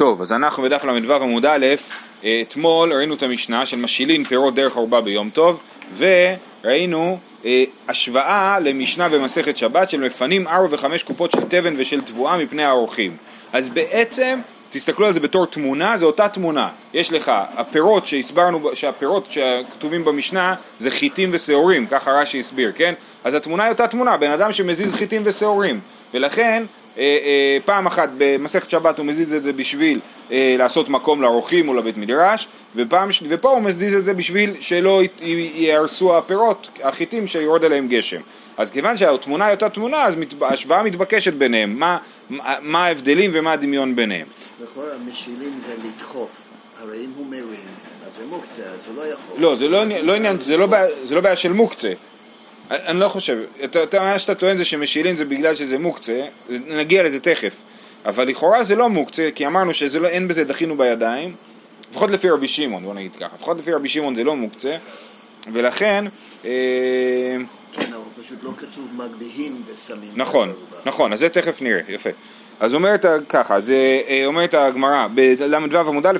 טוב, אז אנחנו בדף ל"ו עמוד א', אה, אתמול ראינו את המשנה של משילין פירות דרך ערובה ביום טוב, וראינו אה, השוואה למשנה במסכת שבת של מפנים ארבע וחמש קופות של תבן ושל תבואה מפני האורחים. אז בעצם, תסתכלו על זה בתור תמונה, זה אותה תמונה. יש לך הפירות שהסברנו, שהפירות שכתובים במשנה זה חיטים ושעורים, ככה רש"י הסביר, כן? אז התמונה היא אותה תמונה, בן אדם שמזיז חיטים ושעורים. ולכן פעם אחת במסכת שבת הוא מזיז את זה בשביל אה, לעשות מקום לאורחים או לבית מדרש, ופעם, ופה הוא מזיז את זה בשביל שלא יהרסו הפירות, החיטים שיורד עליהם גשם. אז כיוון שהתמונה היא אותה תמונה, אז ההשוואה מתבקשת ביניהם, מה, מה ההבדלים ומה הדמיון ביניהם. לכאורה המשילים זה לדחוף, הרי אם הוא מרים, אז זה מוקצה, אז הוא לא יכול. לא, זה לא, לא עניין, זה לא, זה לא בעיה של מוקצה. אני לא חושב, אתה, אתה, מה שאתה טוען זה שמשילין זה בגלל שזה מוקצה, נגיע לזה תכף, אבל לכאורה זה לא מוקצה, כי אמרנו שאין בזה דחינו בידיים, לפחות לפי רבי שמעון, בוא נגיד ככה, לפחות לפי רבי שמעון זה לא מוקצה, ולכן... אה, כן, אבל פשוט לא כתוב מגביהים ושמים. נכון, נכון, אז זה תכף נראה, יפה. אז אומרת ככה, אז אה, אומרת הגמרא, בל"ו עמוד א',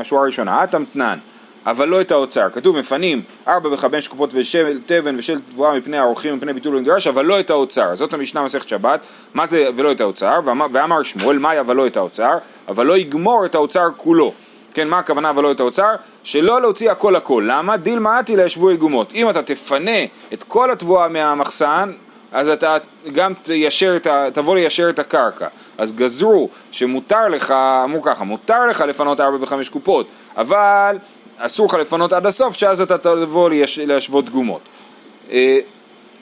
השורה הראשונה, אטם תנן אבל לא את האוצר. כתוב מפנים ארבע וחמש קופות ושל תבן ושל תבואה מפני האורחים ומפני ביטול ונדרש, אבל לא את האוצר. זאת המשנה מסכת שבת, מה זה ולא את האוצר? ואמר שמואל, מהי אבל לא את האוצר? אבל לא יגמור את האוצר כולו. כן, מה הכוונה אבל לא את האוצר? שלא להוציא הכל הכל. למה? דילמה אתי לישבו יגומות. אם אתה תפנה את כל התבואה מהמחסן, אז אתה גם תיישר את ה, תבוא ליישר את הקרקע. אז גזרו שמותר לך, אמרו ככה, מותר לך לפנות ארבע וחמש קופות, אבל אסור לך לפנות עד הסוף, שאז אתה תבוא להשוות גומות. אה,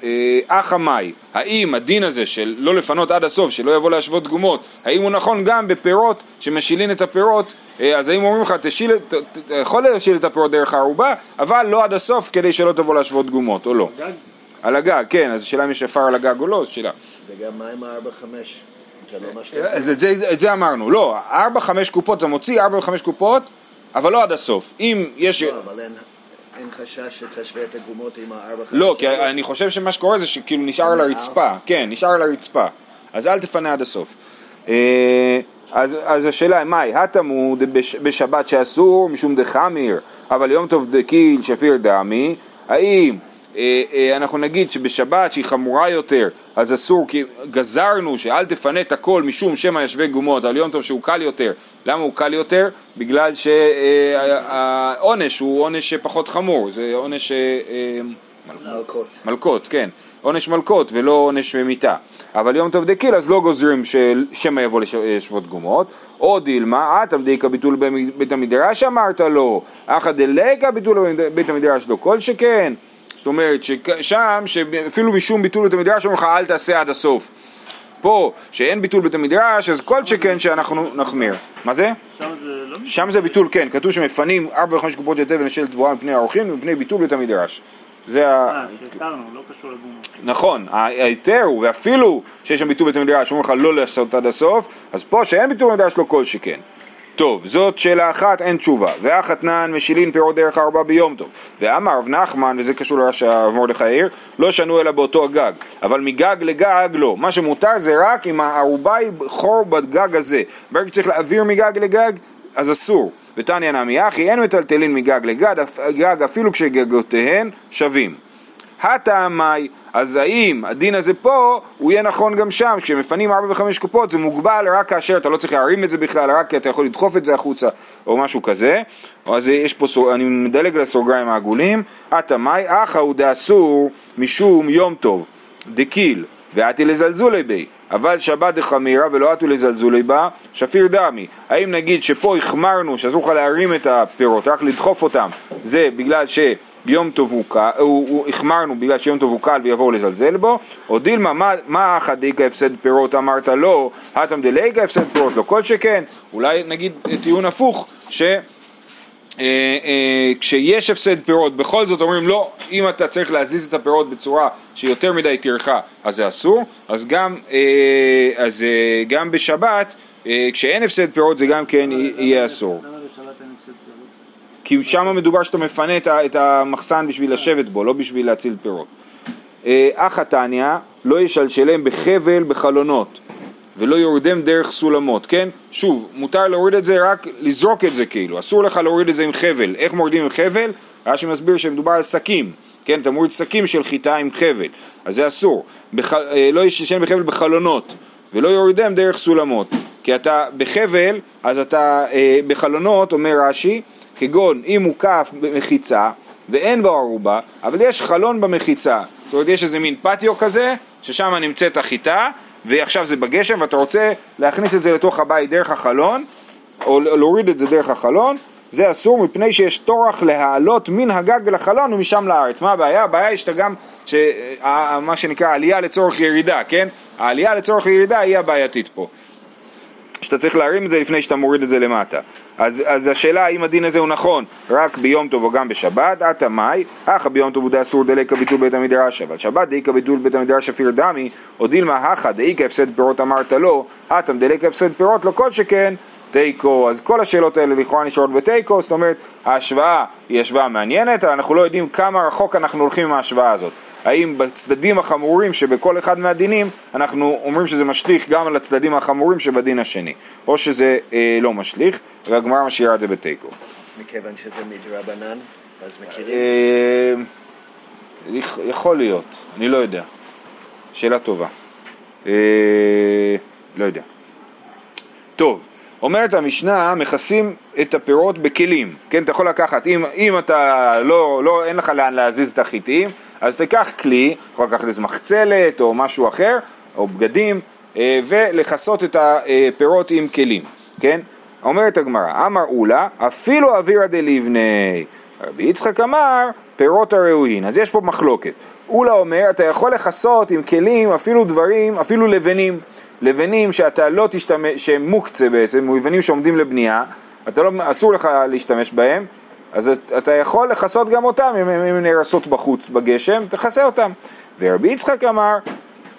אה, אך המאי, האם הדין הזה של לא לפנות עד הסוף, שלא יבוא להשוות גומות, האם הוא נכון גם בפירות שמשילין את הפירות, אה, אז האם אומרים לך, תשיל, ת, ת, יכול להשיל את הפירות דרך הערובה, אבל לא עד הסוף כדי שלא תבוא להשוות גומות, או לא? הגג? על הגג, כן, אז השאלה אם יש עפר על הגג או לא, זו שאלה. וגם מה עם הארבע חמש? לא אז את זה, את זה אמרנו, לא, ארבע חמש קופות, אתה מוציא ארבע וחמש קופות אבל לא עד הסוף. אם יש... לא, אבל אין... אין חשש שתשווה את הגומות עם הארבע חמש... לא, כי אני חושב שמה שקורה זה שכאילו נשאר על הרצפה, כן, נשאר על הרצפה, אז אל תפנה עד הסוף. אה, אז, אז השאלה, מהי, התמוד בשבת שאסור משום דחמיר, אבל יום טוב דקיל שפיר דמי, האם אנחנו נגיד שבשבת שהיא חמורה יותר אז אסור כי גזרנו שאל תפנה את הכל משום שמא ישווה גומות על יום טוב שהוא קל יותר. למה הוא קל יותר? בגלל שהעונש הוא עונש פחות חמור זה עונש אה, מלקות מלקות, כן. עונש מלקות ולא עונש מיתה. אבל יום טוב דקיל אז לא גוזרים שמא יבוא לשבות גומות. או דילמה, את עמדיקה ביטול בית המדרש אמרת לו, אחא דלקה ביטול בית המדרש לא כל שכן זאת אומרת ששם, שאפילו משום ביטול בית המדרש אומרים לך אל תעשה עד הסוף. פה, שאין ביטול בית המדרש, אז כל שכן שאנחנו נחמיר. מה זה? שם זה לא שם זה ביטול, כן, כתוב שמפנים ארבע וחמש קופות של תבן של תבואה מפני האורחים ומפני ביטול בית המדרש. זה ה... אה, שהזכרנו, לא קשור לגומו. נכון, ההיתר הוא, ואפילו שיש שם ביטול בית המדרש, אומרים לך לא לעשות עד הסוף, אז פה שאין ביטול בית המדרש לא כל שכן. טוב, זאת שאלה אחת, אין תשובה. והחתנן משילין פירות דרך ארבע ביום טוב. ואמר רב נחמן, וזה קשור לרש"י מרדכי העיר, לא שנו אלא באותו הגג. אבל מגג לגג לא. מה שמותר זה רק אם הערובה היא חור בגג הזה. ברגע שצריך להעביר מגג לגג, אז אסור. ותניא נמי אחי, אין מטלטלין מגג לגג, אפילו כשגגותיהן שווים. הטעמי, אז האם הדין הזה פה, הוא יהיה נכון גם שם, כשמפנים ארבע וחמש קופות זה מוגבל רק כאשר אתה לא צריך להרים את זה בכלל, רק כי אתה יכול לדחוף את זה החוצה או משהו כזה, אז יש פה, אני מדלג לסוגריים העגולים, הטעמי, אחא הוא דאסור משום יום טוב, דקיל, ואתי לזלזולי בי, אבל שבת דחמירה ולא אתו לזלזולי בה, שפיר דמי. האם נגיד שפה החמרנו, שאסור לך להרים את הפירות, רק לדחוף אותם, זה בגלל ש... יום טוב הוא קל, החמרנו בגלל שיום טוב הוא קל ויבואו לזלזל בו, או דילמה, מה אחא דאיכא הפסד פירות? אמרת לא, הטם דלאיכא הפסד פירות? לא, כל שכן, אולי נגיד טיעון הפוך, ש... אה, אה, כשיש הפסד פירות, בכל זאת אומרים לא, אם אתה צריך להזיז את הפירות בצורה שיותר מדי טרחה, אז זה אסור, אז גם, אה, אז גם בשבת, כשאין הפסד פירות זה גם כן יהיה אסור. כי שם מדובר שאתה מפנה את המחסן בשביל לשבת בו, לא בשביל להציל פירות. אך התניא לא ישלשלם בחבל בחלונות. ולא יורדם דרך סולמות, כן? שוב, מותר להוריד את זה רק לזרוק את זה כאילו, אסור לך להוריד את זה עם חבל. איך מורידים עם חבל? רש"י מסביר שמדובר על שקים, כן? אתה מוריד שקים של חיטה עם חבל, אז זה אסור. בח... אה, לא ישן בחבל בחלונות, ולא יורידם דרך סולמות. כי אתה בחבל, אז אתה אה, בחלונות, אומר רש"י, כגון אם מוקף במחיצה ואין בו ערובה, אבל יש חלון במחיצה. זאת אומרת, יש איזה מין פטיו כזה, ששם נמצאת החיטה, ועכשיו זה בגשם ואתה רוצה להכניס את זה לתוך הבית דרך החלון, או להוריד את זה דרך החלון, זה אסור מפני שיש טורח להעלות מן הגג לחלון ומשם לארץ. מה הבעיה? הבעיה היא שאתה גם, ש... מה שנקרא עלייה לצורך ירידה, כן? העלייה לצורך ירידה היא הבעייתית פה. שאתה צריך להרים את זה לפני שאתה מוריד את זה למטה. אז, אז השאלה האם הדין הזה הוא נכון רק ביום טוב או גם בשבת, עתה מאי, אחא ביום טוב הוא דאסור דלקה ביטול בית המדרש, אבל שבת דאיקה ביטול בית המדרש אפיר דמי, או דילמה הכא דאיקה הפסד פירות אמרת לו, עתם דלקה הפסד פירות לא כל שכן תיקו, אז כל השאלות האלה לכאורה נשארות בתיקו, זאת אומרת ההשוואה היא השוואה מעניינת, אבל אנחנו לא יודעים כמה רחוק אנחנו הולכים עם ההשוואה הזאת. האם בצדדים החמורים שבכל אחד מהדינים אנחנו אומרים שזה משליך גם על הצדדים החמורים שבדין השני, או שזה אה, לא משליך, והגמרא משאירה את זה בתיקו. מכיוון שזה מדרבנן, אז מכירים? אה, יכול להיות, אני לא יודע. שאלה טובה. אה, לא יודע. טוב, אומרת המשנה, מכסים את הפירות בכלים, כן, אתה יכול לקחת, אם, אם אתה לא, לא, אין לך לאן להזיז את החיטים, אז תיקח כלי, יכול לקחת איזה מחצלת או משהו אחר, או בגדים, אה, ולכסות את הפירות עם כלים, כן? אומרת הגמרא, אמר אולה, אפילו אווירא דליבני. רבי יצחק אמר, פירות הראויין. אז יש פה מחלוקת. אולה אומר, אתה יכול לכסות עם כלים, אפילו דברים, אפילו לבנים. לבנים שאתה לא תשתמש, שהם מוקצה בעצם, לבנים שעומדים לבנייה, אתה לא, אסור לך להשתמש בהם, אז אתה יכול לכסות גם אותם, אם הן נהרסות בחוץ בגשם, תכסה אותם. ורבי יצחק אמר,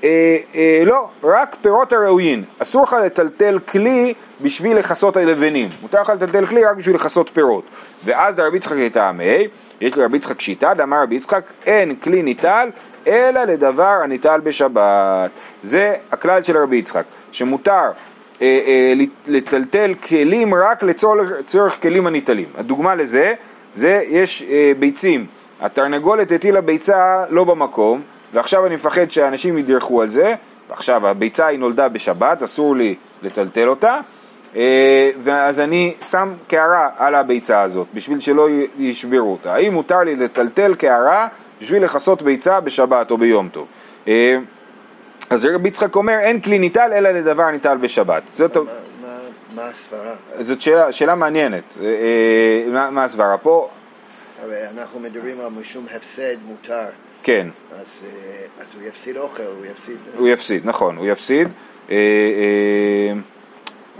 אה, אה, לא, רק פירות הראויים. אסור לך לטלטל כלי בשביל לכסות הלבנים. מותר לך לטלטל כלי רק בשביל לכסות פירות. ואז לרבי יצחק טעמי, יש לרבי יצחק שיטה, דאמר רבי יצחק, אין כלי ניטל, אלא לדבר הניטל בשבת. זה הכלל של רבי יצחק, שמותר לטלטל כלים רק לצורך כלים הניטלים. הדוגמה לזה, זה יש אה, ביצים. התרנגולת הטילה ביצה לא במקום, ועכשיו אני מפחד שאנשים ידרכו על זה, ועכשיו הביצה היא נולדה בשבת, אסור לי לטלטל אותה, אה, ואז אני שם קערה על הביצה הזאת, בשביל שלא ישברו אותה. האם מותר לי לטלטל קערה בשביל לכסות ביצה בשבת או ביום טוב? אה, אז רבי יצחק אומר, אין כלי ניטל אלא לדבר ניטל בשבת. זאת... מה, מה, מה הסברה? זאת שאלה, שאלה מעניינת. אה, מה, מה הסברה פה? הרי אנחנו מדברים על משום הפסד מותר. כן. אז, אז הוא יפסיד אוכל, הוא יפסיד... הוא יפסיד, נכון, הוא יפסיד.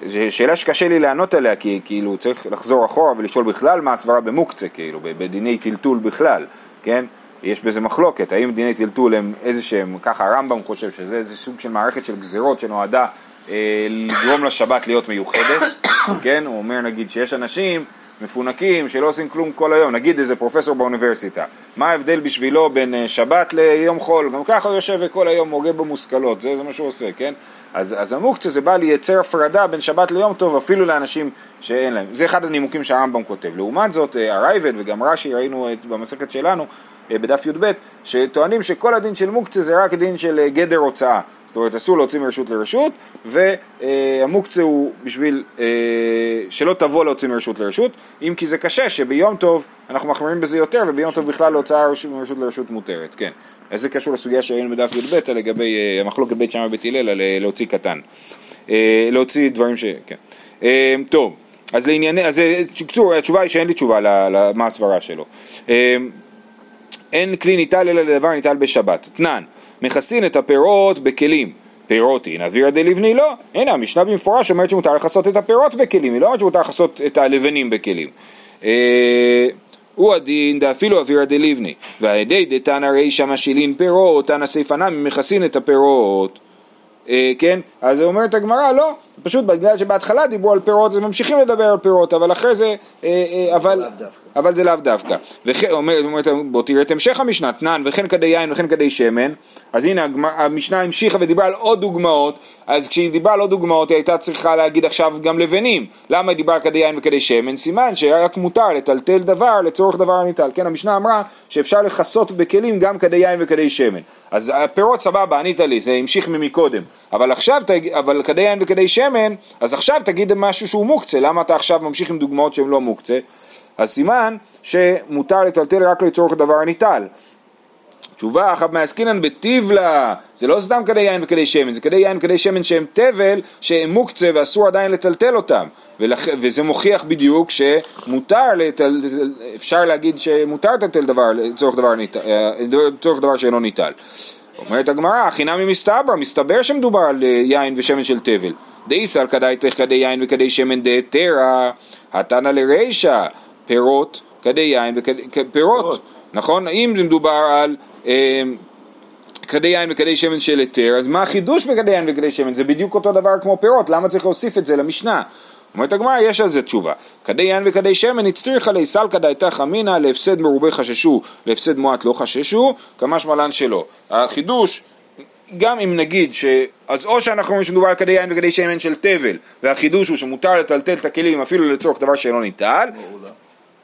זו שאלה שקשה לי לענות עליה, כי כאילו צריך לחזור אחורה ולשאול בכלל מה הסברה במוקצה, כאילו, בדיני טלטול בכלל, כן? יש בזה מחלוקת, האם דיני טלטול הם איזה שהם, ככה הרמב"ם חושב שזה איזה סוג של מערכת של גזירות שנועדה אה, לגרום לשבת להיות מיוחדת, כן? הוא אומר נגיד שיש אנשים מפונקים שלא עושים כלום כל היום, נגיד איזה פרופסור באוניברסיטה, מה ההבדל בשבילו בין אה, שבת ליום חול? גם ככה הוא יושב וכל היום הוגה במושכלות, זה, זה מה שהוא עושה, כן? אז, אז המוקצה זה בא לייצר הפרדה בין שבת ליום טוב אפילו לאנשים שאין להם. זה אחד הנימוקים שהרמב"ם כותב. לעומת זאת, אה, הרייבד וגם רש"י ראינו במסכת שלנו בדף י"ב, שטוענים שכל הדין של מוקצה זה רק דין של אה, גדר הוצאה. זאת אומרת, אסור להוציא מרשות לרשות, והמוקצה הוא בשביל שלא תבוא להוציא מרשות לרשות, אם כי זה קשה שביום טוב אנחנו מחמירים בזה יותר, וביום טוב בכלל להוצאה מרשות לרשות מותרת, כן. אז זה קשור לסוגיה שהיינו בדף י"ב לגבי המחלוקת בית שמאי ובית הלל על להוציא קטן. להוציא דברים ש... כן. טוב, אז לענייני, אז קצור, התשובה היא שאין לי תשובה למה הסברה שלו. אין כלי ניטל אלא לדבר ניטל בשבת. תנן, מכסין את הפירות בכלים. פירות הנה אווירא דלבני לא. הנה המשנה במפורש אומרת שמותר לכסות את הפירות בכלים, היא לא אומרת שמותר לכסות את הלבנים בכלים. הוא הדין דאפילו אווירא דליבני, והידי דתנא רישא משילין פירות, תנא נמי מכסין את הפירות. אה, כן? אז אומרת הגמרא, לא, פשוט בגלל שבהתחלה דיברו על פירות אז ממשיכים לדבר על פירות אבל אחרי זה, אה, אה, אבל. אבל זה לאו דווקא. וכן, אומר, אומרת, בוא תראה את המשך המשנה, תנן וכן כדי יין וכן כדי שמן, אז הנה המשנה המשיכה ודיברה על עוד דוגמאות, אז כשהיא דיברה על עוד דוגמאות היא הייתה צריכה להגיד עכשיו גם לבנים, למה היא דיברה כדי יין וכדי שמן? סימן שרק מותר לטלטל דבר לצורך דבר הניטל, כן המשנה אמרה שאפשר לכסות בכלים גם כדי יין וכדי שמן, אז הפירות סבבה ענית לי, זה המשיך ממקודם, אבל עכשיו, אבל כדי יין וכדי שמן, אז עכשיו תגיד משהו שהוא מוקצה, למה אתה עכשיו ממשיך עם דוגמאות שהן לא מוקצה? אז סימן שמותר לטלטל רק לצורך דבר הניטל. תשובה, אחת מעסקינן בטיבלה, זה לא סתם כדי יין וכדי שמן, זה כדי יין וכדי שמן שהם תבל, שהם מוקצה ואסור עדיין לטלטל אותם. ולכ... וזה מוכיח בדיוק שמותר לטל... אפשר להגיד שמותר לטלטל דבר לצורך דבר, ניטל... אה, לצורך דבר שאינו ניטל. אומרת הגמרא, חינמי מסתברא, מסתבר שמדובר על אה, יין ושמן של תבל. דאיסל כדאי תך כדי יין וכדי שמן דהתרא, התנא לרישא, פירות כדי יין וכדי פירות, נכון? אם מדובר על אה, כדי יין וכדי שמן של היתר, אז מה החידוש בכדי יין וכדי שמן? זה בדיוק אותו דבר כמו פירות, למה צריך להוסיף את זה למשנה? אומרת הגמרא, יש על זה תשובה. כדי יין וכדי שמן הצטריכה לי סלקא דייתך אמינא להפסד מרובה חששו, להפסד מועט לא חששו, כמשמע לן שלא. החידוש, גם אם נגיד ש... אז או שאנחנו אומרים שמדובר על כדי יין וכדי שמן של תבל, והחידוש הוא שמותר לטלטל את הכלים אפילו לצורך דבר שאינו ניטל.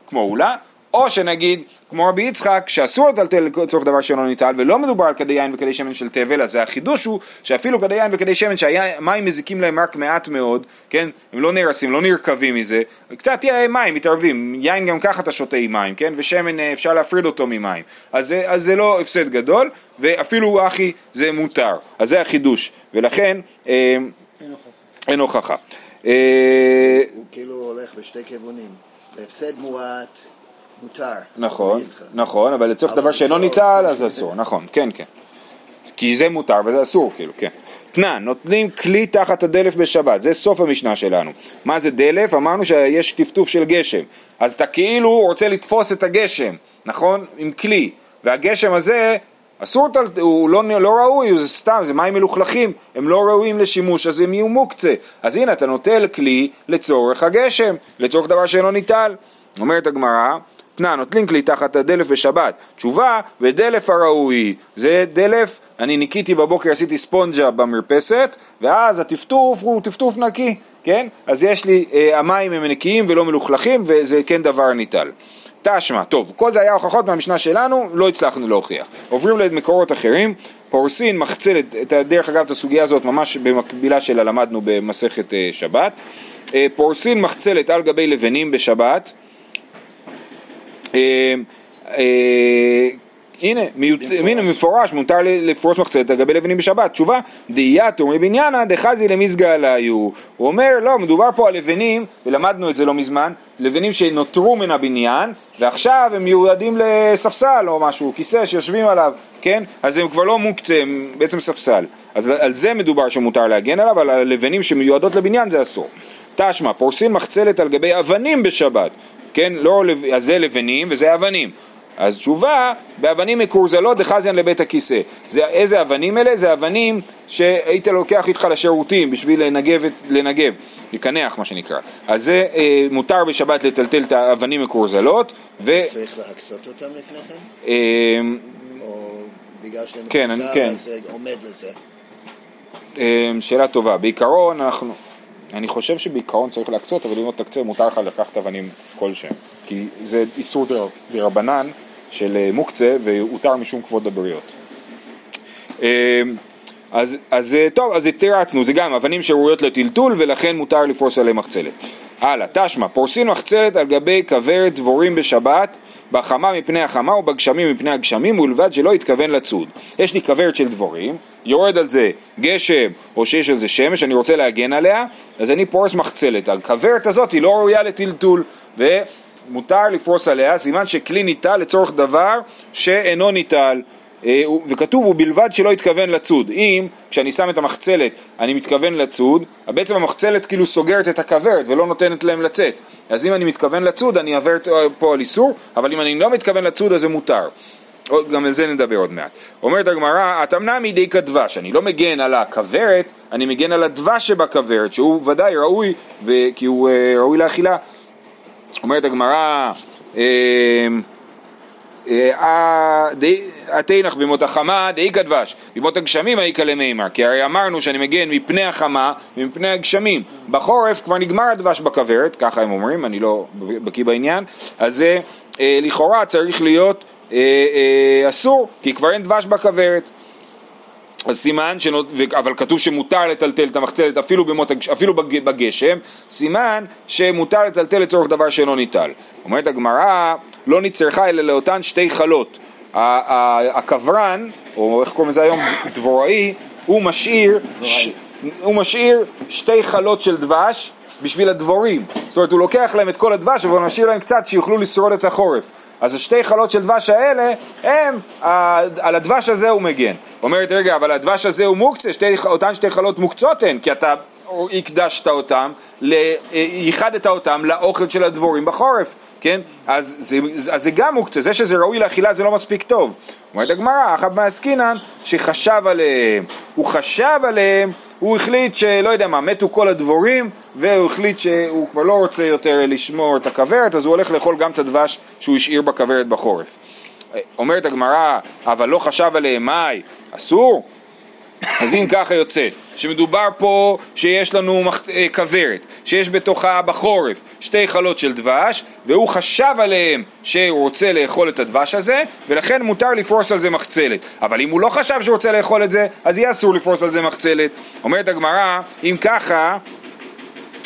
כמו אולה, או שנגיד, כמו רבי יצחק, שאסור לטלטל לצורך דבר שאינו ניטל, ולא מדובר על כדי יין וכדי שמן של תבל, אז החידוש הוא שאפילו כדי יין וכדי שמן שהמים מזיקים להם רק מעט מאוד, כן, הם לא נהרסים, לא נרקבים מזה, קצת מים מתערבים, יין גם ככה אתה שותה עם מים, כן, ושמן אה, אפשר להפריד אותו ממים, אז, זה- אז זה לא הפסד גדול, ואפילו אחי זה מותר, אז זה החידוש, ולכן אה, אין הוכחה. אה, הוא כאילו הולך בשתי כיוונים. בהפסד מועט, מותר. נכון. נכון, אבל לצורך דבר שאינו ניטל אז אסור, נכון, כן, כן. כי זה מותר וזה אסור, כאילו, כן. תנן, נוטלים כלי תחת הדלף בשבת, זה סוף המשנה שלנו. מה זה דלף? אמרנו שיש טפטוף של גשם. אז אתה כאילו רוצה לתפוס את הגשם, נכון? עם כלי. והגשם הזה, אסור, הוא לא, לא ראוי, זה סתם, זה מים מלוכלכים, הם לא ראויים לשימוש, אז הם יהיו מוקצה. אז הנה, אתה נוטל כלי לצורך הגשם, לצורך דבר שאינו ניטל. אומרת הגמרא, תנא, נוטלים כלי תחת הדלף בשבת. תשובה, ודלף הראוי. זה דלף, אני ניקיתי בבוקר, עשיתי ספונג'ה במרפסת, ואז הטפטוף הוא טפטוף נקי, כן? אז יש לי, אה, המים הם נקיים ולא מלוכלכים, וזה כן דבר ניטל. תשמע, טוב, כל זה היה הוכחות מהמשנה שלנו, לא הצלחנו להוכיח. עוברים למקורות אחרים, פורסין, מחצלת, את, דרך אגב את הסוגיה הזאת ממש במקבילה שלה למדנו במסכת אה, שבת. אה, פורסין מחצלת על גבי לבנים בשבת. אה, אה, הנה, מיוט- הנה מפורש, מותר לפרוס מחצלת על גבי לבנים בשבת. תשובה, דייתו מבניינה דחזי למזגה עליו. הוא אומר, לא, מדובר פה על לבנים, ולמדנו את זה לא מזמן, לבנים שנותרו מן הבניין, ועכשיו הם מיועדים לספסל או משהו, כיסא שיושבים עליו, כן? אז הם כבר לא מוקצה, הם בעצם ספסל. אז על זה מדובר שמותר להגן עליו, אבל על הלבנים שמיועדות לבניין זה אסור. תשמע, פורסים מחצלת על גבי אבנים בשבת, כן? לא, אז זה לבנים וזה אבנים. אז תשובה, באבנים מקורזלות דחזיין לבית הכיסא. זה, איזה אבנים אלה? זה אבנים שהיית לוקח איתך לשירותים בשביל לנגב, לנגב, לקנח מה שנקרא. אז זה אה, מותר בשבת לטלטל את האבנים מקורזלות, ו... צריך להקצות אותם לפני כן? אה, או בגלל שהם כן, אני- מקוצר, כן. אז זה עומד לזה? אה, שאלה טובה. בעיקרון אנחנו... אני חושב שבעיקרון צריך להקצות, אבל אם לא תקצה מותר לך לקחת אבנים כלשהם. כי זה איסור דר- דרבנן של אה, מוקצה והותר משום כבוד הבריות. אה, אז, אז אה, טוב, אז התרצנו, זה גם אבנים שראויות לטלטול ולכן מותר לפרוס עליהם מחצלת. הלאה, תשמע, פורסין מחצלת על גבי כוורת דבורים בשבת, בחמה מפני החמה ובגשמים מפני הגשמים, ובלבד שלא יתכוון לצוד. יש לי כוורת של דבורים, יורד על זה גשם או שיש על זה שמש, אני רוצה להגן עליה, אז אני פורס מחצלת. הכוורת הזאת היא לא ראויה לטלטול, ומותר לפרוס עליה, סימן שכלי ניטל לצורך דבר שאינו ניטל. אה, וכתוב ובלבד שלא התכוון לצוד. אם כשאני שם את המחצלת אני מתכוון לצוד, בעצם המחצלת כאילו סוגרת את הכוורת ולא נותנת להם לצאת. אז אם אני מתכוון לצוד אני אעבר פה על איסור, אבל אם אני לא מתכוון לצוד אז זה מותר. גם על זה נדבר עוד מעט. אומרת הגמרא, התמנה מידי כדבש, אני לא מגן על הכוורת, אני מגן על הדבש שבכוורת, שהוא ודאי ראוי, כי הוא אה, ראוי לאכילה. אומרת הגמרא, אמ, התנח בימות החמה דאיכא דבש, בימות הגשמים האיכא למימר, כי הרי אמרנו שאני מגן מפני החמה ומפני הגשמים. בחורף כבר נגמר הדבש בכוורת, ככה הם אומרים, אני לא בקיא בעניין, אז זה אה, לכאורה צריך להיות אה, אה, אסור, כי כבר אין דבש בכוורת. אז סימן, שנות, אבל כתוב שמותר לטלטל את המחצלת אפילו, במות, אפילו בג- בגשם, סימן שמותר לטלטל לצורך דבר שאינו ניטל. אומרת הגמרא, לא נצרכה אלא לאותן שתי חלות. הקברן, או איך קוראים לזה היום, דבוראי, הוא משאיר, ש, הוא משאיר שתי חלות של דבש בשביל הדבורים. זאת אומרת, הוא לוקח להם את כל הדבש והוא משאיר להם קצת שיוכלו לשרוד את החורף. אז השתי חלות של דבש האלה, הם, על הדבש הזה הוא מגן. אומרת, רגע, אבל הדבש הזה הוא מוקצה, שתי, אותן שתי חלות מוקצות הן, כי אתה הקדשת אותם, ל- ייחדת אותם לאוכל של הדבורים בחורף, כן? אז זה, אז זה גם מוקצה, זה שזה ראוי לאכילה זה לא מספיק טוב. אומרת הגמרא, אחת מעסקינן, שחשב עליהם, הוא חשב עליהם, הוא החליט שלא יודע מה, מתו כל הדבורים, והוא החליט שהוא כבר לא רוצה יותר לשמור את הכוורת, אז הוא הולך לאכול גם את הדבש שהוא השאיר בכוורת בחורף. אומרת הגמרא, אבל לא חשב עליהם מאי, אסור? אז אם ככה יוצא, שמדובר פה שיש לנו אה, כוורת, שיש בתוכה בחורף שתי חלות של דבש, והוא חשב עליהם שהוא רוצה לאכול את הדבש הזה, ולכן מותר לפרוס על זה מחצלת. אבל אם הוא לא חשב שהוא רוצה לאכול את זה, אז יהיה אסור לפרוס על זה מחצלת. אומרת הגמרא, אם ככה,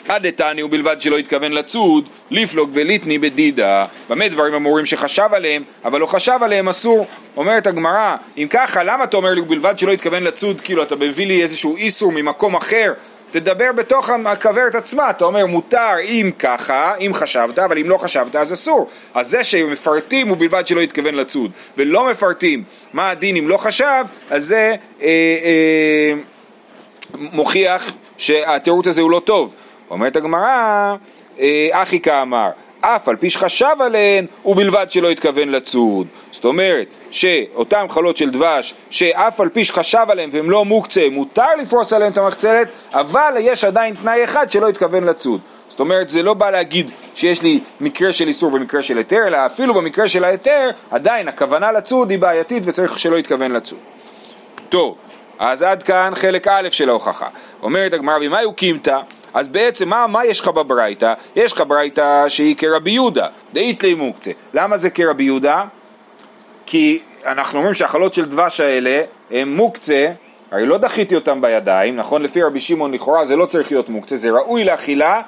עד דתני ובלבד שלא התכוון לצוד, לפלוג וליטני בדידה. במה דברים אמורים שחשב עליהם, אבל לא חשב עליהם אסור. אומרת הגמרא, אם ככה, למה אתה אומר לי ובלבד שלא התכוון לצוד, כאילו אתה מביא לי איזשהו איסור ממקום אחר, תדבר בתוך הכוורת עצמה, אתה אומר מותר אם ככה, אם חשבת, אבל אם לא חשבת אז אסור. אז זה שמפרטים ובלבד שלא התכוון לצוד, ולא מפרטים מה הדין אם לא חשב, אז זה אה, אה, מוכיח שהתירוץ הזה הוא לא טוב. אומרת הגמרא, אה, אחי כאמר, אף על פי שחשב עליהן, ובלבד שלא התכוון לצוד. זאת אומרת, שאותן חלות של דבש, שאף על פי שחשב עליהן והן לא מוקצה, מותר לפרוס עליהן את המחצלת, אבל יש עדיין תנאי אחד שלא התכוון לצוד. זאת אומרת, זה לא בא להגיד שיש לי מקרה של איסור ומקרה של היתר, אלא אפילו במקרה של ההיתר, עדיין הכוונה לצוד היא בעייתית וצריך שלא יתכוון לצוד. טוב, אז עד כאן חלק א' של ההוכחה. אומרת הגמרא, במה הוא קימתא? אז בעצם מה, מה יש לך בברייתא? יש לך ברייתא שהיא כרבי יהודה, דאית לי מוקצה. למה זה כרבי יהודה? כי אנחנו אומרים שהחלות של דבש האלה הם מוקצה, הרי לא דחיתי אותם בידיים, נכון? לפי רבי שמעון לכאורה זה לא צריך להיות מוקצה, זה ראוי לאכילה,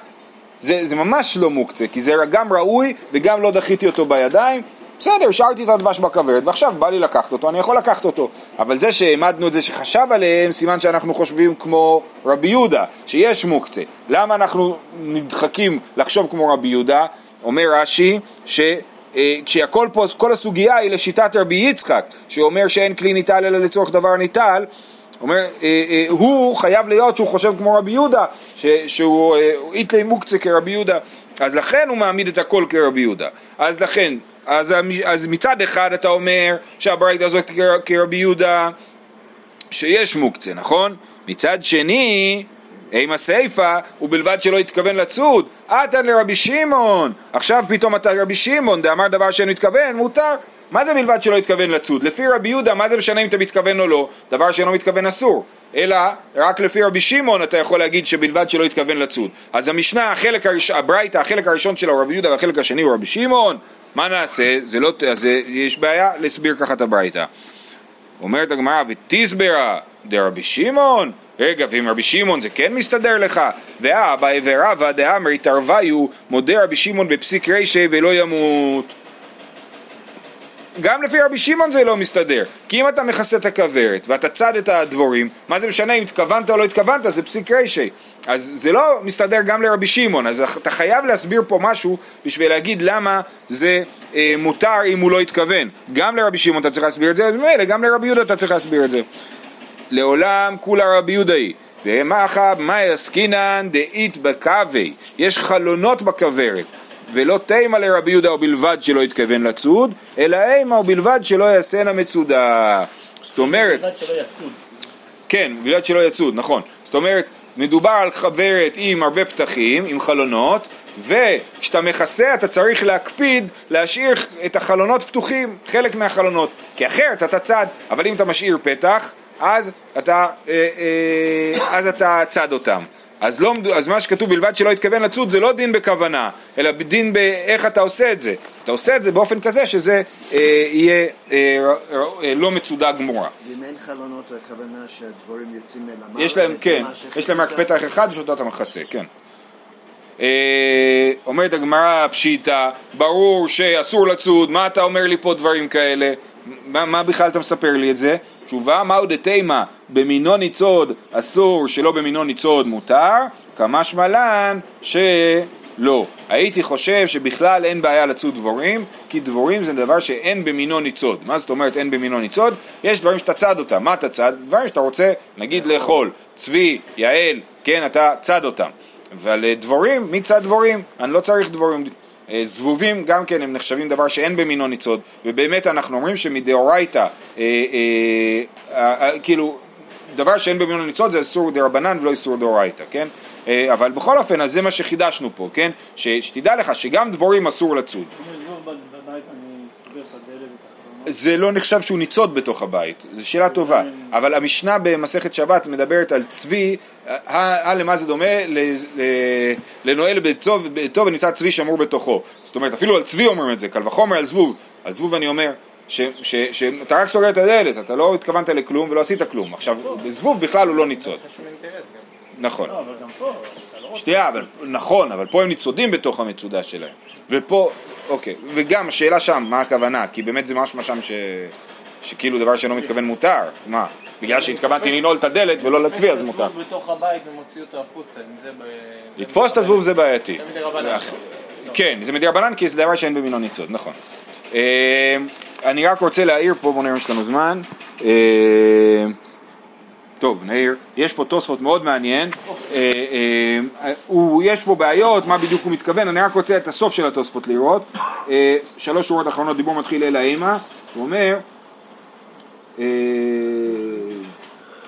זה, זה ממש לא מוקצה, כי זה גם ראוי וגם לא דחיתי אותו בידיים, בסדר, השארתי את הדבש בכוורת ועכשיו בא לי לקחת אותו, אני יכול לקחת אותו. אבל זה שהעמדנו את זה שחשב עליהם, סימן שאנחנו חושבים כמו רבי יהודה, שיש מוקצה. למה אנחנו נדחקים לחשוב כמו רבי יהודה? אומר רש"י, ש... אה, כשהכל פה, כל הסוגיה היא לשיטת רבי יצחק, שאומר שאין כלי ניטל אלא לצורך דבר ניטל, אומר, אה, אה, הוא חייב להיות שהוא חושב כמו רבי יהודה, ש, שהוא אה, איתלי מוקצה כרבי יהודה, אז לכן הוא מעמיד את הכל כרבי יהודה. אז לכן, אז, אז מצד אחד אתה אומר שהברייתא הזאת כר- כרבי יהודה, שיש מוקצה, נכון? מצד שני, עם הסיפא, ובלבד שלא התכוון לצוד, עתן לרבי שמעון, עכשיו פתאום אתה רבי שמעון, דאמר דבר שאינו התכוון, מותר. מה זה בלבד שלא התכוון לצוד? לפי רבי יהודה, מה זה משנה אם אתה מתכוון או לא? דבר שאינו מתכוון אסור. אלא, רק לפי רבי שמעון אתה יכול להגיד שבלבד שלא התכוון לצוד. אז המשנה, החלק הראשון, הברייתא, החלק הראשון שלה הוא רבי יהודה והחלק השני הוא רבי שמעון, מה נעשה? זה לא, אז יש בעיה להסביר ככה את הברייתא. אומרת הגמרא, ותסברה דרבי שמעון? רגע, ואם רבי שמעון זה כן מסתדר לך? ואבא ורבא דאמרי תרוויו מודה רבי שמעון בפסיק רישי ולא ימות. גם לפי רבי שמעון זה לא מסתדר, כי אם אתה מכסה את הכוורת ואתה צד את הדבורים, מה זה משנה אם התכוונת או לא התכוונת, זה פסיק רישי. אז זה לא מסתדר גם לרבי שמעון, אז אתה חייב להסביר פה משהו בשביל להגיד למה זה אה, מותר אם הוא לא התכוון. גם לרבי שמעון אתה צריך להסביר את זה, ומילא גם לרבי יהודה אתה צריך להסביר את זה. לעולם כולה רבי יהודה היא. ומחה מאי עסקינן דאית בקווי, יש חלונות בכוורת. ולא תימה לרבי יהודה ובלבד שלא התכוון לצוד, אלא אימה ובלבד שלא יעשנה מצודה. זאת אומרת, בלבד שלא יצוד. כן, בלבד שלא יצוד, נכון. זאת אומרת, מדובר על חברת עם הרבה פתחים, עם חלונות, וכשאתה מכסה אתה צריך להקפיד להשאיר את החלונות פתוחים, חלק מהחלונות, כי אחרת אתה צד, אבל אם אתה משאיר פתח, אז אתה, אה, אה, אז אתה צד אותם. אז, לא, אז מה שכתוב בלבד שלא התכוון לצוד זה לא דין בכוונה, אלא דין באיך אתה עושה את זה. אתה עושה את זה באופן כזה שזה אה, יהיה אה, אה, לא מצודה גמורה. ואם אין חלונות, הכוונה שהדברים יוצאים מלמעלה. יש להם, כן, יש להם רק? פתח אחד שאותו אתה מכסה, כן. אה, אומרת הגמרא פשיטא, ברור שאסור לצוד, מה אתה אומר לי פה דברים כאלה? מה, מה בכלל אתה מספר לי את זה? תשובה, מהו דתימה, במינו ניצוד אסור, שלא במינו ניצוד מותר, כמשמע לן שלא. הייתי חושב שבכלל אין בעיה לצוד דבורים, כי דבורים זה דבר שאין במינו ניצוד. מה זאת אומרת אין במינו ניצוד? יש דברים שאתה צד אותם. מה אתה צד? דברים שאתה רוצה, נגיד לאכול. צבי, יעל, כן, אתה צד אותם. אבל אה, דבורים, מי צד דבורים? אני לא צריך דבורים. אה, זבובים גם כן הם נחשבים דבר שאין במינו ניצוד, ובאמת אנחנו אומרים שמדאורייתא, אה, אה, כאילו, דבר שאין במינו ניצוד זה איסור דרבנן ולא איסור דאורייתא, כן? אבל בכל אופן, אז זה מה שחידשנו פה, כן? שתדע לך שגם דבורים אסור לצוד. יש זבוב בבית אני סוגר את הדלת ואת החלונות. זה לא נחשב שהוא ניצוד בתוך הבית, זו שאלה טובה, אבל המשנה במסכת שבת מדברת על צבי, ה למה זה דומה? לנועל בטוב ונמצא צבי שמור בתוכו, זאת אומרת אפילו על צבי אומרים את זה, קל וחומר על זבוב, על זבוב אני אומר שאתה רק סוגר את הדלת, אתה לא התכוונת לכלום ולא עשית כלום, עכשיו זבוב בכלל הוא לא ניצוד, נכון. לא, לא. שנייה, נכון, אבל פה הם ניצודים בתוך המצודה שלהם. ופה, אוקיי, וגם השאלה שם, מה הכוונה? כי באמת זה משמע שם ש... שכאילו דבר שאינו מתכוון מותר. מה? בגלל שהתכוונתי לנעול את הדלת ולא להצביע אז מותר. זבוב בתוך הבית ומוציא אותו החוצה, אם זה ב... לתפוס את הזבוב זה בעייתי. כן, זה מדרבנן כי זה דבר שאין במינו ניצוד, נכון. אה, אני רק רוצה להעיר פה, בוא נראה אם יש לנו זמן. טוב, נעיר, יש פה תוספות מאוד מעניין, אה, אה, יש פה בעיות, מה בדיוק הוא מתכוון, אני רק רוצה את הסוף של התוספות לראות, אה, שלוש שורות אחרונות, דיבור מתחיל אלא אימה, הוא אומר,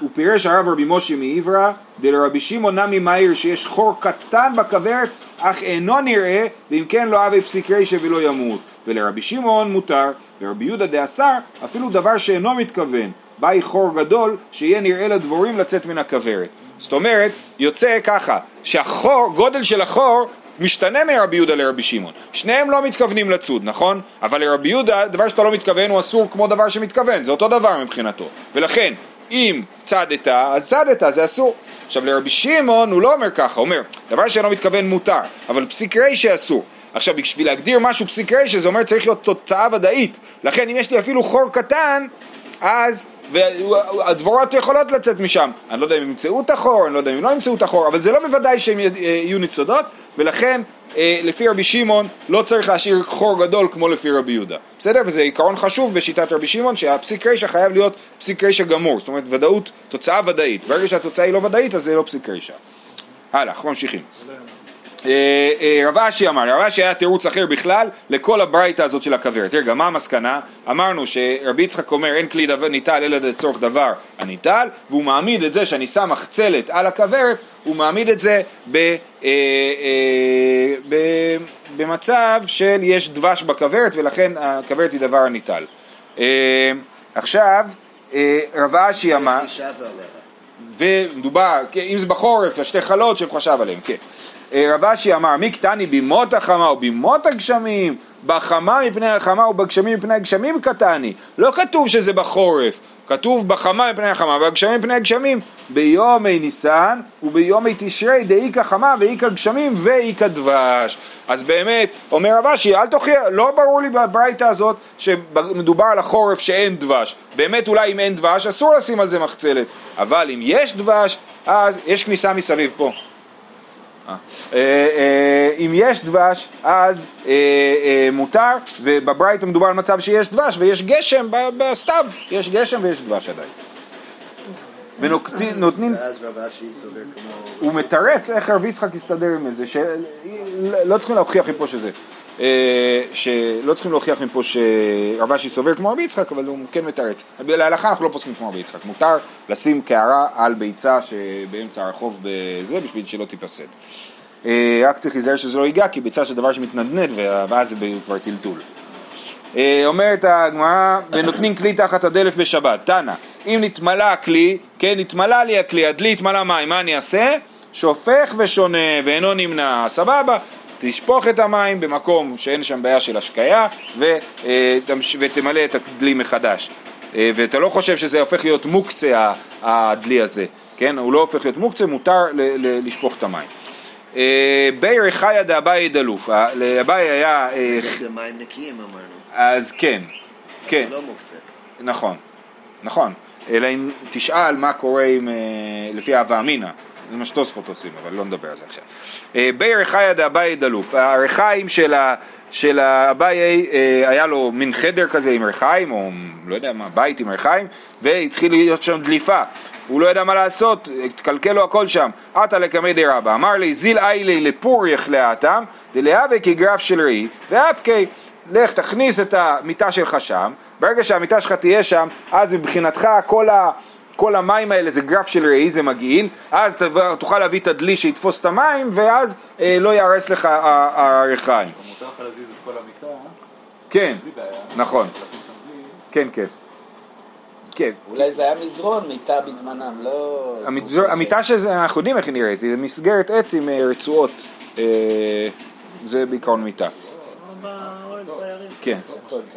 הוא פירש הרב רבי משה מעברה, דלרבי שמעון נמי מאיר שיש חור קטן בכוורת אך אינו נראה, ואם כן לא הווה פסיק רישא ולא ימות. ולרבי שמעון מותר, ורבי יהודה דאסר אפילו דבר שאינו מתכוון, באי חור גדול שיהיה נראה לדבורים לצאת מן הכוורת. זאת אומרת, יוצא ככה, שהחור, גודל של החור משתנה מרבי יהודה לרבי שמעון. שניהם לא מתכוונים לצוד, נכון? אבל לרבי יהודה, דבר שאתה לא מתכוון הוא אסור כמו דבר שמתכוון, זה אותו דבר מבחינתו. ולכן, אם צדת, אז צדת, זה אסור. עכשיו לרבי שמעון הוא לא אומר ככה, הוא אומר, דבר שאינו מתכוון מותר, אבל פסיק רישא אסור. עכשיו בשביל להגדיר משהו פסיק רישא זה אומר צריך להיות תוצאה ודאית. לכן אם יש לי אפילו חור קטן, אז והדבורות יכולות לצאת משם. אני לא יודע אם ימצאו את החור, אני לא יודע אם לא ימצאו את החור, אבל זה לא בוודאי שהם י- יהיו ניצודות, ולכן אה, לפי רבי שמעון לא צריך להשאיר חור גדול כמו לפי רבי יהודה. בסדר? וזה עיקרון חשוב בשיטת רבי שמעון, שהפסיק רישא חייב להיות פסיק רישא גמור, זאת אומרת ודאות, תוצאה ודאית. ברגע שהתוצאה היא לא ודאית אז זה לא פסיק רישא. הלאה, אנחנו ממשיכים. אה, אה, רב אשי אמר, רב אשי היה תירוץ אחר בכלל לכל הברייתא הזאת של הכוורת. רגע, מה המסקנה? אמרנו שרבי יצחק אומר אין כלי דבר ניטל אלא לצורך דבר הניטל, והוא מעמיד את זה שאני שם מחצלת על הכוורת, הוא מעמיד את זה ב, אה, אה, ב, במצב של יש דבש בכוורת ולכן הכוורת היא דבר הניטל. אה, עכשיו, אה, רב אשי אמר? ומדובר, כן, אם זה בחורף, השתי חלות שהוא חשב עליהם, כן. אה, רב אשי אמר, מי קטני בימות החמה או בימות הגשמים, בחמה מפני החמה ובגשמים מפני הגשמים קטני. לא כתוב שזה בחורף, כתוב בחמה מפני החמה והגשמים מפני הגשמים ביומי ניסן וביומי תשרי דאיכא חמה ואיכא גשמים ואיכא דבש. אז באמת, אומר רב אשי, אל תוכיח, לא ברור לי בברייתא הזאת שמדובר על החורף שאין דבש. באמת אולי אם אין דבש אסור לשים על זה מחצלת, אבל אם יש דבש, אז יש כניסה מסביב פה. אה, אה, אם יש דבש אז אה, אה, מותר ובברייתא מדובר על מצב שיש דבש ויש גשם בסתיו, יש גשם ויש דבש עדיין. ונותנים. הוא מתרץ איך רבי יצחק הסתדר עם זה, שלא צריכים להוכיח מפה שזה, אה, שלא צריכים להוכיח מפה שרב אשי סובר כמו רבי יצחק, אבל הוא כן מתרץ. להלכה אנחנו לא פוסקים כמו רבי יצחק, מותר לשים קערה על ביצה שבאמצע הרחוב בזה בשביל שלא תיפסד. אה, רק צריך להיזהר שזה לא ייגע, כי ביצה זה דבר שמתנדנד ואז זה כבר טלטול. אה, אומרת הגמרא, ונותנים כלי תחת הדלף בשבת. תנא, אם נתמלא הכלי, כן, נתמלא לי הכלי, הדלי התמלא מים, מה אני אעשה? שופך ושונה ואינו נמנע, סבבה, תשפוך את המים במקום שאין שם בעיה של השקיה אה, ותמלא את הדלי מחדש. אה, ואתה לא חושב שזה הופך להיות מוקצה הדלי הזה, כן? הוא לא הופך להיות מוקצה, מותר לשפוך את המים. בי חיה דאביי דלוף, לאביי היה... זה מים נקיים אמרנו. אז כן, כן, לא מוקצה. נכון, נכון. אלא אם תשאל מה קורה עם, אה, לפי הווה אמינא, זה מה שתוספות עושים, אבל לא נדבר על זה עכשיו. אה, בי רחיה דאביי דלוף, הרחיים של ה... של אביי אה, היה לו מין חדר כזה עם ריחיים, או לא יודע מה, בית עם ריחיים, והתחיל להיות שם דליפה. הוא לא ידע מה לעשות, התקלקל לו הכל שם. עתה לקמי די רבא, אמר לי זיל איילי לפוריך לאטם, דלהווה כגרף של ראי, ואפקי לך תכניס את המיטה שלך שם, ברגע שהמיטה שלך תהיה שם, אז מבחינתך כל, ה, כל המים האלה זה גרף של ראי, זה מגעיל, אז תוכל להביא את הדלי שיתפוס את המים, ואז אה, לא יהרס לך הריחיים. מותר לך להזיז את כל המיטה, כן. נכון. כן, כן. כן, אולי זה היה מזרון מיטה בזמנם, לא... המיטה שזה, אנחנו יודעים איך היא נראית, היא מסגרת עץ עם אה, רצועות, אה, זה בעיקרון מיטה. כן.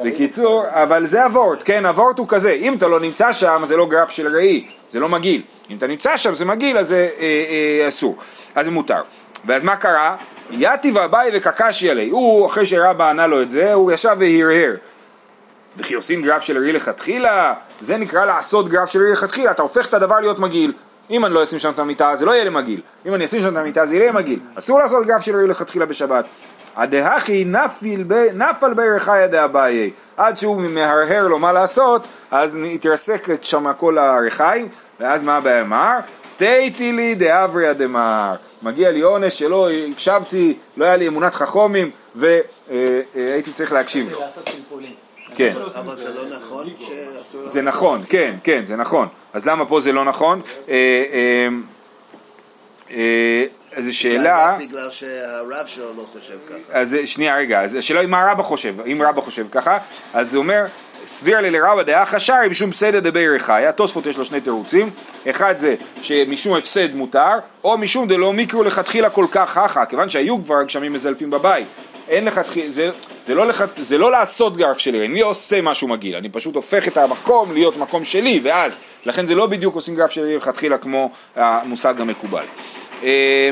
בקיצור, אבל זה הוורט, כן, הוורט הוא כזה, אם אתה לא נמצא שם זה לא גרף של ראי, זה לא מגעיל, אם אתה נמצא שם זה מגעיל אז זה אה, אה, אסור, אז זה מותר. ואז מה קרה? יתיב אביי וקקשי עלי, הוא אחרי שרבא ענה לו את זה, הוא ישב והרהר. וכי עושים גרף של ראי לכתחילה, זה נקרא לעשות גרף של ראי לכתחילה, אתה הופך את הדבר להיות מגעיל. אם אני לא אשים שם את המיטה זה לא יהיה לי מגעיל, אם אני אשים שם את המיטה זה יהיה מגעיל, אסור לעשות גרף של ראי לכתחילה בשבת. הדהכי נפל בירכיה דאביי, עד שהוא מהרהר לו מה לעשות, אז התרסק שם כל הריחיים, ואז מה הבעיה אמר? תהיתי לי דאבריה דמר, מגיע לי עונש שלא הקשבתי, לא היה לי אמונת חכומים, והייתי צריך להקשיב לו. כן. אבל זה לא נכון שאסור... זה נכון, כן, כן, זה נכון. אז למה פה זה לא נכון? זו שאלה... בגלל שהרב שלו לא חושב ככה. אז שנייה רגע, אז השאלה היא מה רבא חושב, אם רבא חושב ככה, אז הוא אומר, סביר לי לרבא דעה חשרי משום פסדא דבי רחיה, תוספות יש לו שני תירוצים, אחד זה שמשום הפסד מותר, או משום דלא מיקרו לכתחילה כל כך חכה, כיוון שהיו כבר גשמים מזלפים בבית, אין לכתחילה, זה, זה, לא לכת, זה לא לעשות גרף שלי, אני לא עושה משהו מגעיל, אני פשוט הופך את המקום להיות מקום שלי, ואז, לכן זה לא בדיוק עושים גרף שלי לכתחילה כמו המושג המקובל. אה,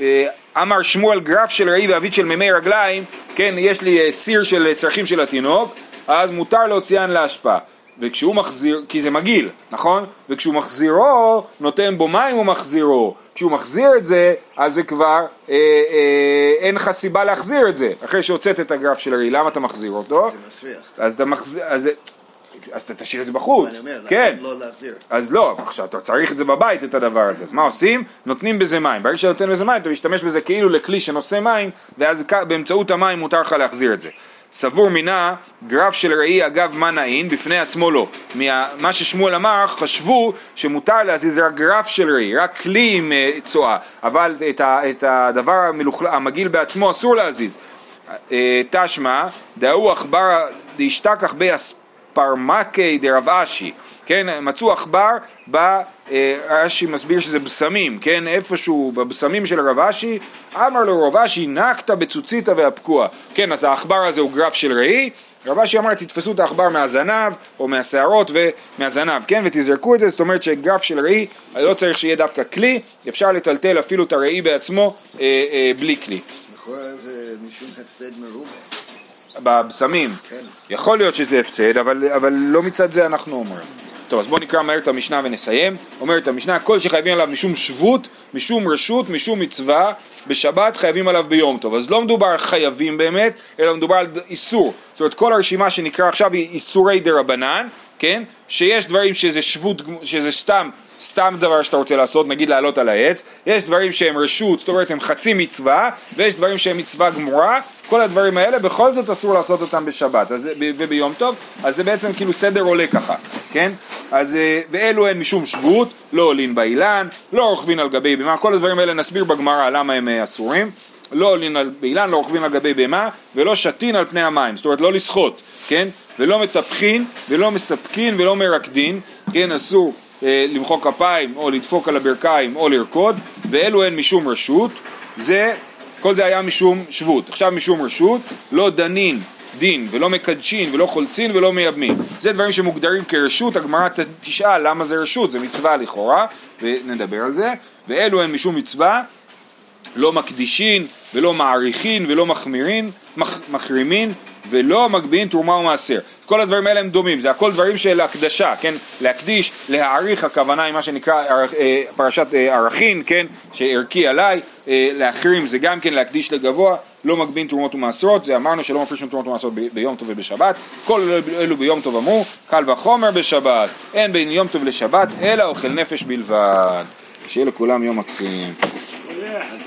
אה, אמר שמואל גרף של ראי ואבית של מימי רגליים, כן, יש לי אה, סיר של צרכים של התינוק, אז מותר להוציאן להשפעה. וכשהוא מחזיר, כי זה מגעיל, נכון? וכשהוא מחזירו, נותן בו מים ומחזירו. כשהוא מחזיר את זה, אז זה כבר, אה, אה, אין לך סיבה להחזיר את זה. אחרי שהוצאת את הגרף של הראי, למה אתה מחזיר אותו? זה מסריח. אז אתה מחזיר, אז, אז אתה תשאיר את זה בחוץ. אני אומר, כן. לא להחזיר. אז לא, עכשיו אתה צריך את זה בבית, את הדבר הזה. אז מה עושים? נותנים בזה מים. ברגע שאתה נותן בזה מים, אתה משתמש בזה כאילו לכלי שנושא מים, ואז באמצעות המים מותר לך להחזיר את זה. סבור מינה, גרף של ראי אגב מה נעין, בפני עצמו לא. מה, מה ששמואל אמר, חשבו שמותר להזיז רק גרף של ראי, רק כלי עם אה, צואה, אבל את, ה, את הדבר המלוכל, המגעיל בעצמו אסור להזיז. אה, תשמע, דאו עכבר דאשתכח באספרמקי דרב אשי, כן, מצאו עכבר, אה, רש"י מסביר שזה בשמים, כן, איפשהו בבשמים של רב אשי, אמר לו רב אשי נקת בצוציתא והפקוע, כן, אז העכבר הזה הוא גרף של ראי, רב אשי אמר תתפסו את העכבר מהזנב או מהשערות ומהזנב, כן, ותזרקו את זה, זאת אומרת שגרף של ראי לא צריך שיהיה דווקא כלי, אפשר לטלטל אפילו את הראי בעצמו אה, אה, בלי כלי. לכאורה זה משום הפסד מרובה. בבשמים. כן. יכול להיות שזה הפסד, אבל, אבל לא מצד זה אנחנו אומרים. טוב, אז בואו נקרא מהר את המשנה ונסיים. אומרת המשנה, כל שחייבים עליו משום שבות, משום רשות, משום מצווה, בשבת חייבים עליו ביום טוב. אז לא מדובר על חייבים באמת, אלא מדובר על איסור. זאת אומרת, כל הרשימה שנקרא עכשיו היא איסורי דה רבנן, כן? שיש דברים שזה שבות, שזה סתם סתם דבר שאתה רוצה לעשות, נגיד לעלות על העץ, יש דברים שהם רשות, זאת אומרת הם חצי מצווה, ויש דברים שהם מצווה גמורה, כל הדברים האלה בכל זאת אסור לעשות אותם בשבת אז, וביום טוב, אז זה בעצם כאילו סדר עולה ככה, כן? אז אה, ואלו הן משום שבות, לא עולין באילן, לא רוכבין על גבי בהמה, כל הדברים האלה נסביר בגמרא למה הם אה, אסורים. לא עולין על באילן, לא רוכבין על גבי בהמה, ולא שתין על פני המים, זאת אומרת לא לשחות, כן? ולא מטפחין, ולא מספקין, ולא מרקדין, כן? אסור אה, למחוא כפיים, או לדפוק על הברכיים, או לרקוד, ואלו הן משום רשות, זה, כל זה היה משום שבות. עכשיו משום רשות, לא דנין דין, ולא מקדשין, ולא חולצין, ולא מייבמין. זה דברים שמוגדרים כרשות, הגמרא תשאל למה זה רשות, זה מצווה לכאורה, ונדבר על זה, ואלו הן משום מצווה, לא מקדישין ולא מעריכין ולא מחמירין, מח, מחרימין ולא מגביהין תרומה ומעשר. כל הדברים האלה הם דומים, זה הכל דברים של הקדשה, כן? להקדיש, להעריך, הכוונה היא מה שנקרא אה, פרשת אה, ערכין, כן? שערכי עליי, אה, להחרים זה גם כן להקדיש לגבוה, לא מגביהין תרומות ומעשרות, זה אמרנו שלא מפרישים תרומות ומעשרות ביום טוב ובשבת, כל אלו ביום טוב אמרו, קל וחומר בשבת, אין בין יום טוב לשבת, אלא אוכל נפש בלבד. שיהיה לכולם יום מקסים.